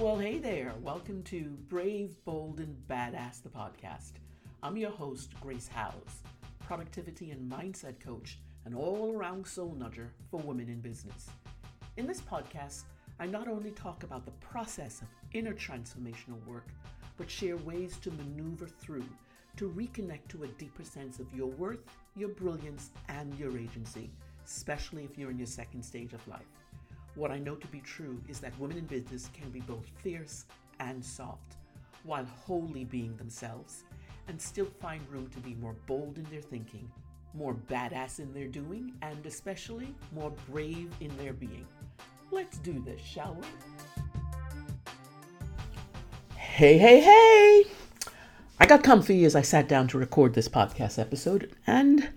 Well, hey there. Welcome to Brave, Bold, and Badass, the podcast. I'm your host, Grace Howes, productivity and mindset coach, and all around soul nudger for women in business. In this podcast, I not only talk about the process of inner transformational work, but share ways to maneuver through to reconnect to a deeper sense of your worth, your brilliance, and your agency, especially if you're in your second stage of life. What I know to be true is that women in business can be both fierce and soft, while wholly being themselves, and still find room to be more bold in their thinking, more badass in their doing, and especially more brave in their being. Let's do this, shall we? Hey, hey, hey! I got comfy as I sat down to record this podcast episode, and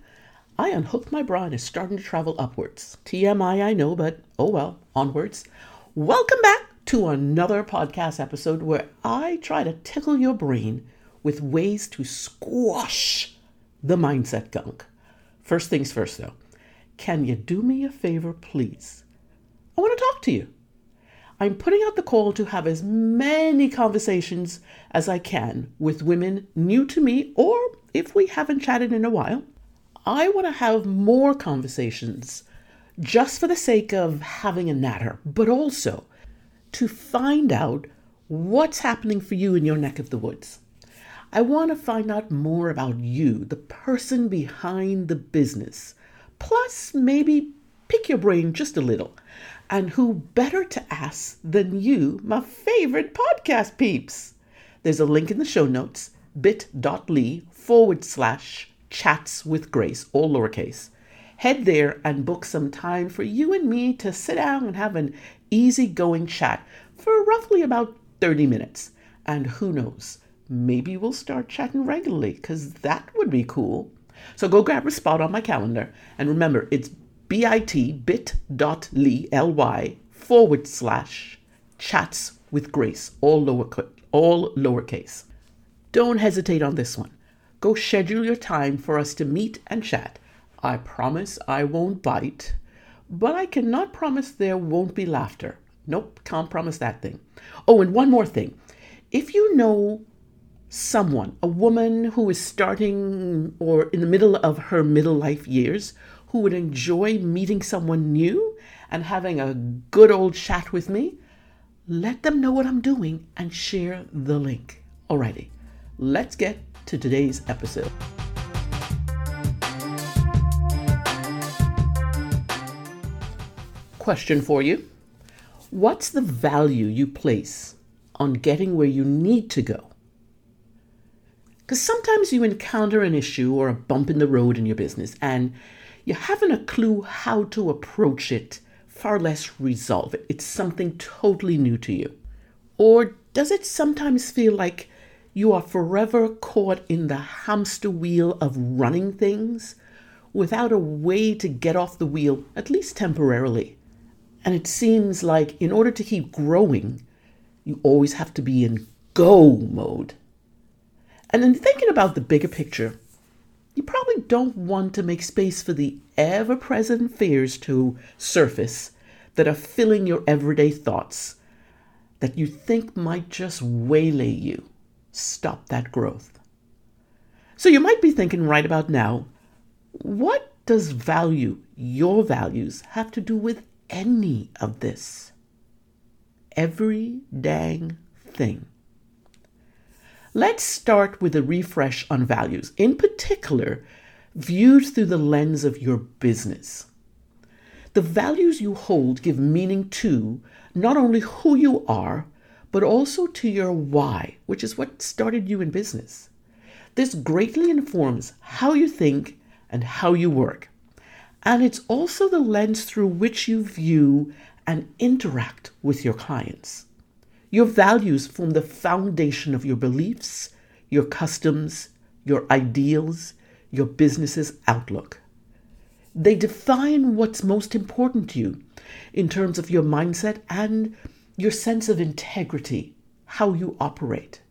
I unhooked my bra and is starting to travel upwards. TMI, I know, but oh well, onwards. Welcome back to another podcast episode where I try to tickle your brain with ways to squash the mindset gunk. First things first, though, can you do me a favor, please? I want to talk to you. I'm putting out the call to have as many conversations as I can with women new to me, or if we haven't chatted in a while, I want to have more conversations just for the sake of having a natter, but also to find out what's happening for you in your neck of the woods. I want to find out more about you, the person behind the business. Plus, maybe pick your brain just a little. And who better to ask than you, my favorite podcast peeps? There's a link in the show notes bit.ly forward slash chats with grace, all lowercase. Head there and book some time for you and me to sit down and have an easygoing chat for roughly about 30 minutes. And who knows, maybe we'll start chatting regularly because that would be cool. So go grab a spot on my calendar. And remember, it's bit bit.ly ly forward slash chats with grace, all, lower, all lowercase. Don't hesitate on this one. Go schedule your time for us to meet and chat. I promise I won't bite, but I cannot promise there won't be laughter. Nope, can't promise that thing. Oh, and one more thing. If you know someone, a woman who is starting or in the middle of her middle life years, who would enjoy meeting someone new and having a good old chat with me, let them know what I'm doing and share the link. Alrighty, let's get to today's episode. Question for you What's the value you place on getting where you need to go? Because sometimes you encounter an issue or a bump in the road in your business and you haven't a clue how to approach it, far less resolve it. It's something totally new to you. Or does it sometimes feel like you are forever caught in the hamster wheel of running things without a way to get off the wheel, at least temporarily. And it seems like in order to keep growing, you always have to be in go mode. And in thinking about the bigger picture, you probably don't want to make space for the ever present fears to surface that are filling your everyday thoughts that you think might just waylay you stop that growth. So you might be thinking right about now, what does value, your values, have to do with any of this? Every dang thing. Let's start with a refresh on values, in particular, viewed through the lens of your business. The values you hold give meaning to not only who you are, but also to your why, which is what started you in business. This greatly informs how you think and how you work. And it's also the lens through which you view and interact with your clients. Your values form the foundation of your beliefs, your customs, your ideals, your business's outlook. They define what's most important to you in terms of your mindset and your sense of integrity, how you operate.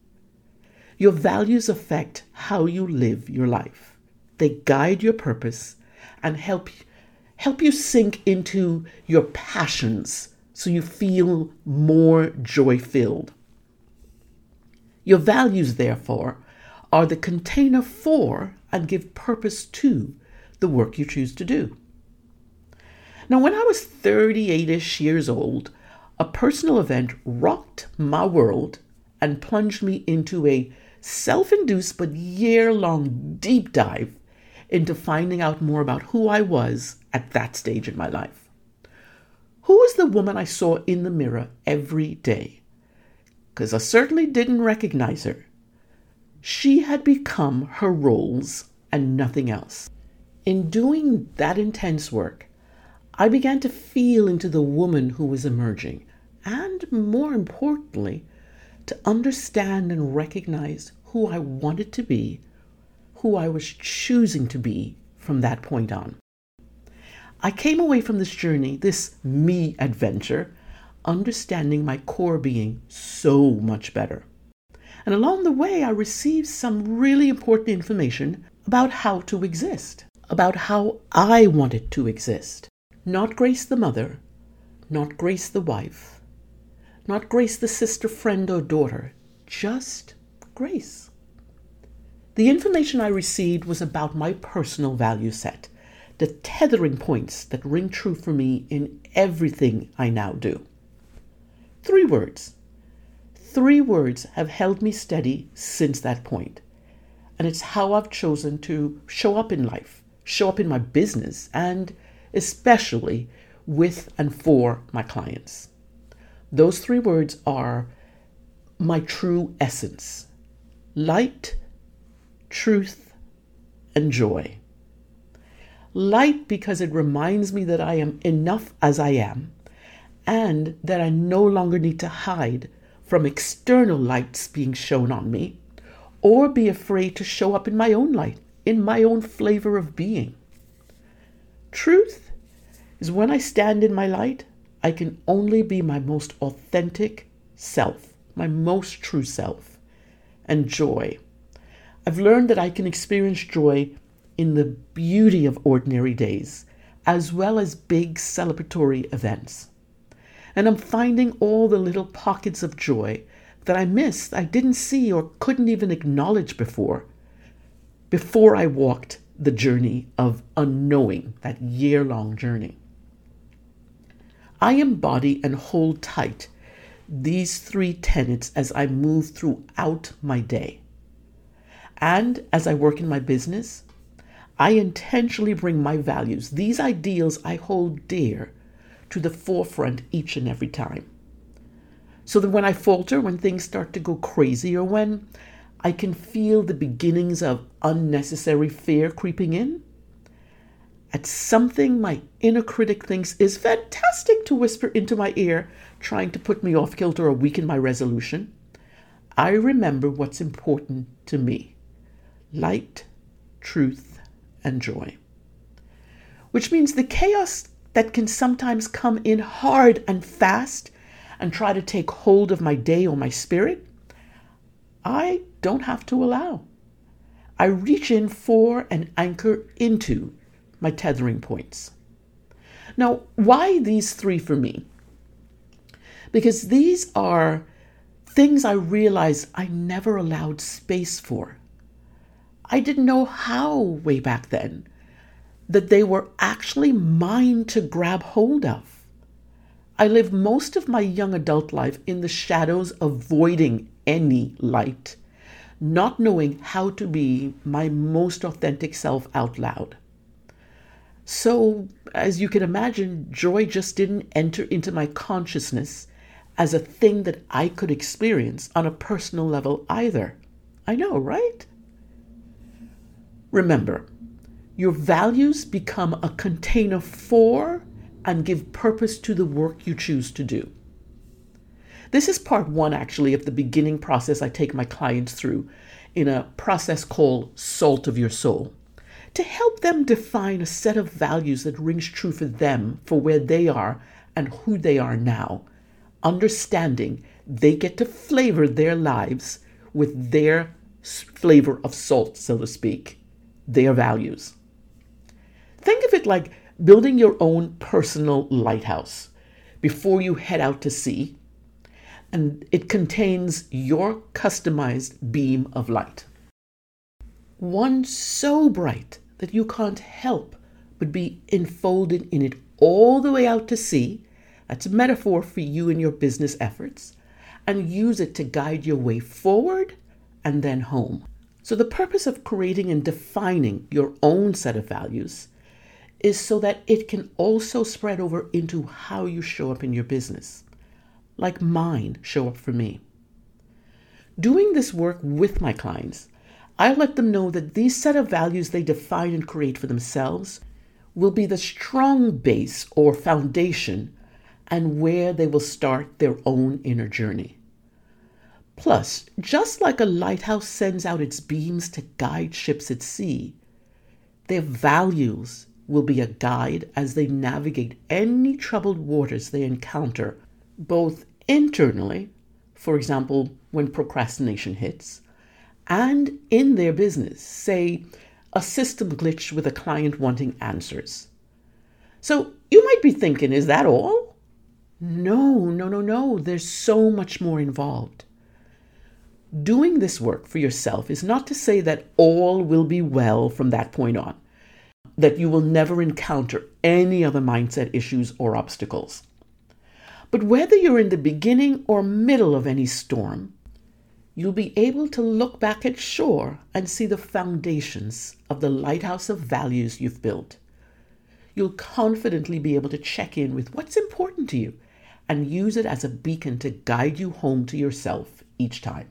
Your values affect how you live your life. They guide your purpose and help help you sink into your passions so you feel more joy filled. Your values, therefore, are the container for and give purpose to the work you choose to do. Now, when I was 38 ish years old, a personal event rocked my world and plunged me into a self induced but year long deep dive into finding out more about who I was at that stage in my life. Who was the woman I saw in the mirror every day? Because I certainly didn't recognize her. She had become her roles and nothing else. In doing that intense work, I began to feel into the woman who was emerging, more importantly, to understand and recognize who I wanted to be, who I was choosing to be from that point on. I came away from this journey, this me adventure, understanding my core being so much better. And along the way, I received some really important information about how to exist, about how I wanted to exist. Not Grace the mother, not Grace the wife, not Grace the sister, friend, or daughter, just Grace. The information I received was about my personal value set, the tethering points that ring true for me in everything I now do. Three words. Three words have held me steady since that point, and it's how I've chosen to show up in life, show up in my business, and especially with and for my clients. Those three words are my true essence light, truth, and joy. Light because it reminds me that I am enough as I am and that I no longer need to hide from external lights being shown on me or be afraid to show up in my own light, in my own flavor of being. Truth is when I stand in my light, I can only be my most authentic self, my most true self, and joy. I've learned that I can experience joy in the beauty of ordinary days, as well as big celebratory events. And I'm finding all the little pockets of joy that I missed, I didn't see, or couldn't even acknowledge before, before I walked the journey of unknowing, that year long journey. I embody and hold tight these three tenets as I move throughout my day. And as I work in my business, I intentionally bring my values, these ideals I hold dear, to the forefront each and every time. So that when I falter, when things start to go crazy, or when I can feel the beginnings of unnecessary fear creeping in. At something my inner critic thinks is fantastic to whisper into my ear, trying to put me off kilter or weaken my resolution. I remember what's important to me light, truth, and joy. Which means the chaos that can sometimes come in hard and fast and try to take hold of my day or my spirit, I don't have to allow. I reach in for and anchor into my tethering points. Now, why these three for me? Because these are things I realize I never allowed space for. I didn't know how, way back then, that they were actually mine to grab hold of. I lived most of my young adult life in the shadows, avoiding any light not knowing how to be my most authentic self out loud. So, as you can imagine, joy just didn't enter into my consciousness as a thing that I could experience on a personal level either. I know, right? Remember, your values become a container for and give purpose to the work you choose to do. This is part one, actually, of the beginning process I take my clients through in a process called Salt of Your Soul to help them define a set of values that rings true for them, for where they are and who they are now, understanding they get to flavor their lives with their flavor of salt, so to speak, their values. Think of it like building your own personal lighthouse before you head out to sea, and it contains your customized beam of light. One so bright that you can't help but be enfolded in it all the way out to sea. That's a metaphor for you and your business efforts, and use it to guide your way forward and then home. So, the purpose of creating and defining your own set of values is so that it can also spread over into how you show up in your business, like mine show up for me. Doing this work with my clients, I let them know that these set of values they define and create for themselves will be the strong base or foundation and where they will start their own inner journey. Plus, just like a lighthouse sends out its beams to guide ships at sea, their values will be a guide as they navigate any troubled waters they encounter, both internally, for example, when procrastination hits, and in their business, say, a system glitch with a client wanting answers. So you might be thinking, is that all? No, no, no, no. There's so much more involved. Doing this work for yourself is not to say that all will be well from that point on, that you will never encounter any other mindset issues or obstacles. But whether you're in the beginning or middle of any storm, you'll be able to look back at shore and see the foundations of the lighthouse of values you've built. You'll confidently be able to check in with what's important to you and use it as a beacon to guide you home to yourself each time.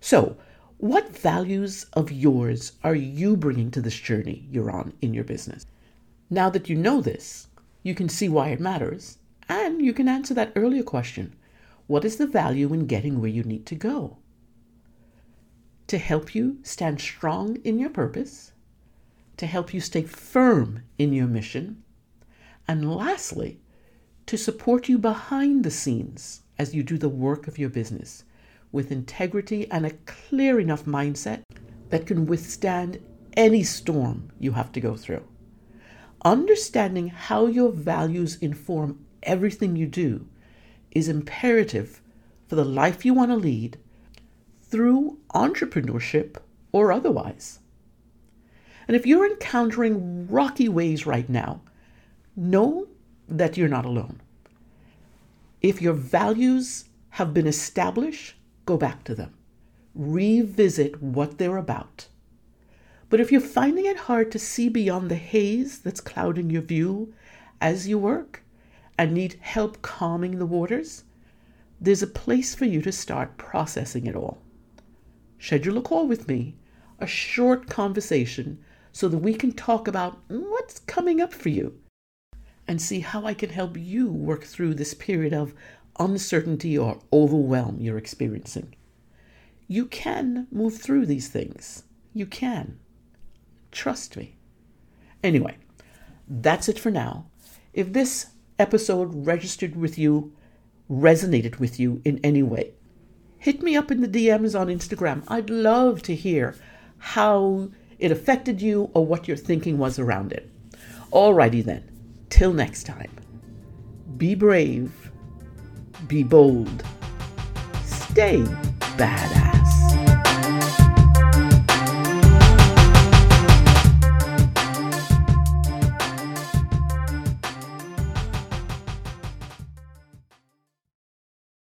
So, what values of yours are you bringing to this journey you're on in your business? Now that you know this, you can see why it matters, and you can answer that earlier question What is the value in getting where you need to go? To help you stand strong in your purpose, to help you stay firm in your mission, and lastly, to support you behind the scenes as you do the work of your business with integrity and a clear enough mindset that can withstand any storm you have to go through. Understanding how your values inform everything you do is imperative for the life you want to lead through entrepreneurship or otherwise. And if you're encountering rocky ways right now, know that you're not alone. If your values have been established go back to them. Revisit what they're about. But if you're finding it hard to see beyond the haze that's clouding your view as you work and need help calming the waters, there's a place for you to start processing it all. Schedule a call with me, a short conversation, so that we can talk about what's coming up for you and see how I can help you work through this period of uncertainty or overwhelm you're experiencing. You can move through these things. You can. Trust me. Anyway, that's it for now. If this episode registered with you, resonated with you in any way, hit me up in the DMs on Instagram. I'd love to hear how it affected you or what your thinking was around it. Alrighty then, till next time, be brave be bold. Stay badass.